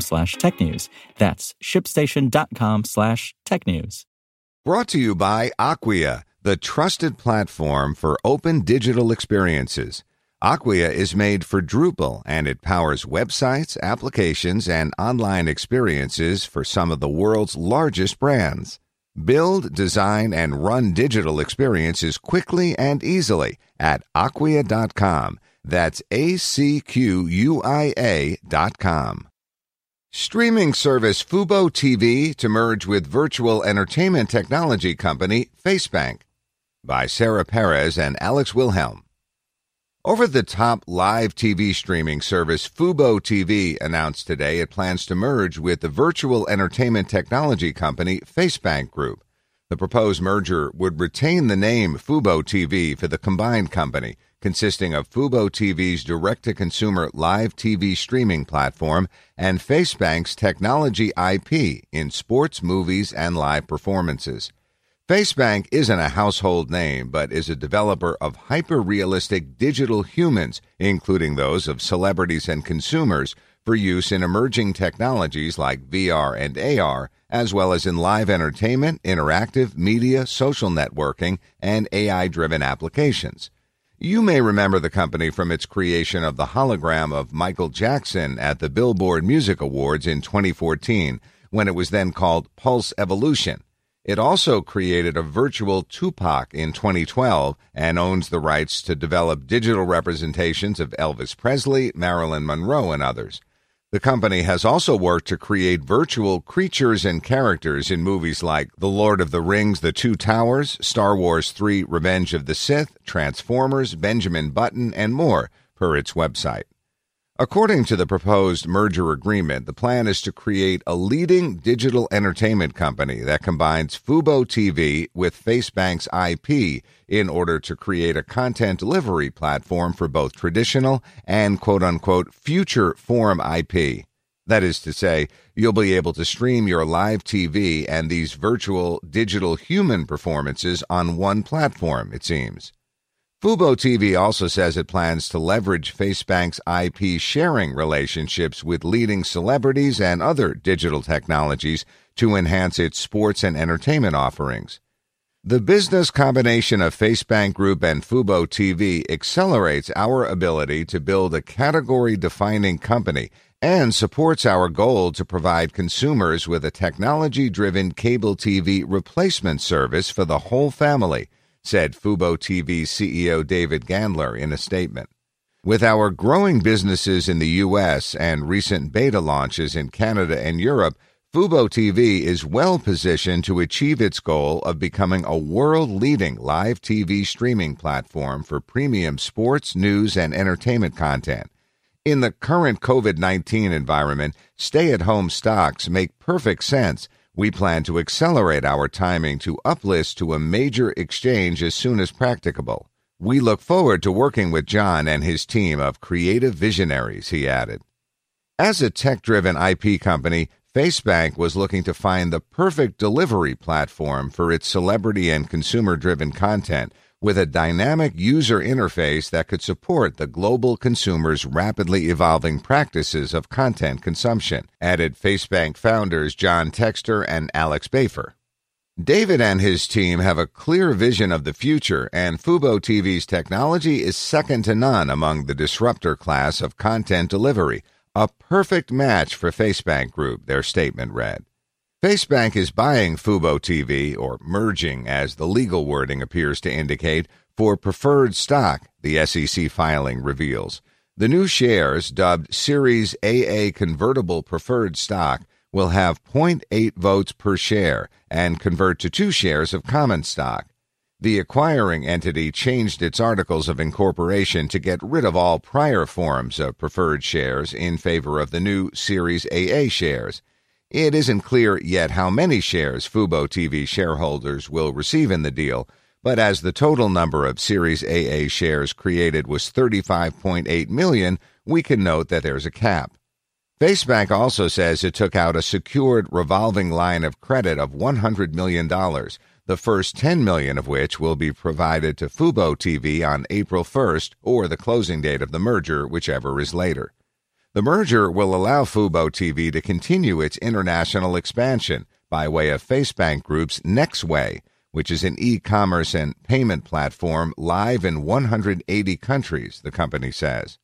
slash technews. That's shipstation.com slash tech news. Brought to you by Acquia, the trusted platform for open digital experiences. Acquia is made for Drupal and it powers websites, applications, and online experiences for some of the world's largest brands. Build, design, and run digital experiences quickly and easily at acquia.com. That's A C Q U I A.com. Streaming service Fubo TV to merge with virtual entertainment technology company Facebank by Sarah Perez and Alex Wilhelm. Over the top live TV streaming service Fubo TV announced today it plans to merge with the virtual entertainment technology company Facebank Group. The proposed merger would retain the name Fubo TV for the combined company, consisting of Fubo TV's direct to consumer live TV streaming platform and Facebank's technology IP in sports, movies, and live performances. Facebank isn't a household name, but is a developer of hyper realistic digital humans, including those of celebrities and consumers, for use in emerging technologies like VR and AR, as well as in live entertainment, interactive, media, social networking, and AI driven applications. You may remember the company from its creation of the hologram of Michael Jackson at the Billboard Music Awards in 2014, when it was then called Pulse Evolution. It also created a virtual Tupac in 2012 and owns the rights to develop digital representations of Elvis Presley, Marilyn Monroe, and others. The company has also worked to create virtual creatures and characters in movies like The Lord of the Rings, The Two Towers, Star Wars 3, Revenge of the Sith, Transformers, Benjamin Button, and more, per its website. According to the proposed merger agreement, the plan is to create a leading digital entertainment company that combines Fubo TV with Facebank's IP in order to create a content delivery platform for both traditional and quote unquote future form IP. That is to say, you'll be able to stream your live TV and these virtual digital human performances on one platform, it seems. Fubo TV also says it plans to leverage Facebank's IP sharing relationships with leading celebrities and other digital technologies to enhance its sports and entertainment offerings. The business combination of Facebank Group and Fubo TV accelerates our ability to build a category defining company and supports our goal to provide consumers with a technology driven cable TV replacement service for the whole family said Fubo TV CEO David Gandler in a statement. With our growing businesses in the U.S. and recent beta launches in Canada and Europe, Fubo TV is well positioned to achieve its goal of becoming a world leading live TV streaming platform for premium sports, news, and entertainment content. In the current COVID 19 environment, stay at home stocks make perfect sense we plan to accelerate our timing to uplist to a major exchange as soon as practicable. We look forward to working with John and his team of creative visionaries, he added. As a tech driven IP company, Facebank was looking to find the perfect delivery platform for its celebrity and consumer driven content with a dynamic user interface that could support the global consumer's rapidly evolving practices of content consumption, added Facebank founders John Textor and Alex Bafer. David and his team have a clear vision of the future, and Fubo TV's technology is second to none among the disruptor class of content delivery, a perfect match for Facebank Group, their statement read. Facebank is buying Fubo TV, or merging as the legal wording appears to indicate, for preferred stock, the SEC filing reveals. The new shares, dubbed Series AA Convertible Preferred Stock, will have 0.8 votes per share and convert to two shares of common stock. The acquiring entity changed its articles of incorporation to get rid of all prior forms of preferred shares in favor of the new Series AA shares. It isn't clear yet how many shares Fubo TV shareholders will receive in the deal, but as the total number of Series AA shares created was 35.8 million, we can note that there's a cap. FaceBank also says it took out a secured revolving line of credit of $100 million the first 10 million of which will be provided to Fubo TV on April 1st or the closing date of the merger, whichever is later. The merger will allow Fubo TV to continue its international expansion by way of FaceBank Group's Nexway, which is an e-commerce and payment platform live in 180 countries, the company says.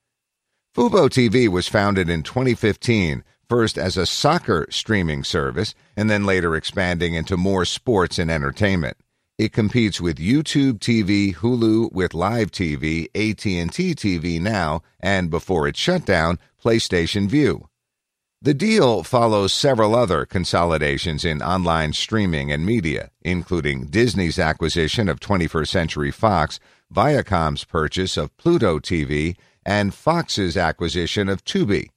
Fubo TV was founded in 2015 first as a soccer streaming service and then later expanding into more sports and entertainment. It competes with YouTube TV, Hulu with Live TV, AT&T TV Now, and before its shutdown, PlayStation Vue. The deal follows several other consolidations in online streaming and media, including Disney's acquisition of 21st Century Fox, Viacom's purchase of Pluto TV, and Fox's acquisition of Tubi.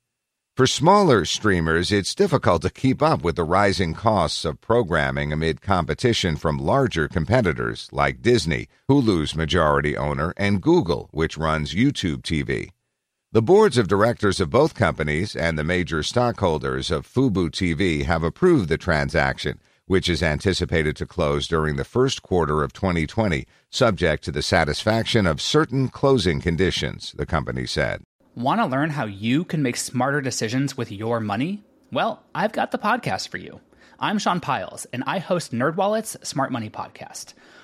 For smaller streamers, it's difficult to keep up with the rising costs of programming amid competition from larger competitors like Disney, Hulu's majority owner, and Google, which runs YouTube TV. The boards of directors of both companies and the major stockholders of Fubo TV have approved the transaction, which is anticipated to close during the first quarter of 2020, subject to the satisfaction of certain closing conditions, the company said. Want to learn how you can make smarter decisions with your money? Well, I've got the podcast for you. I'm Sean Pyles, and I host NerdWallet's Smart Money Podcast.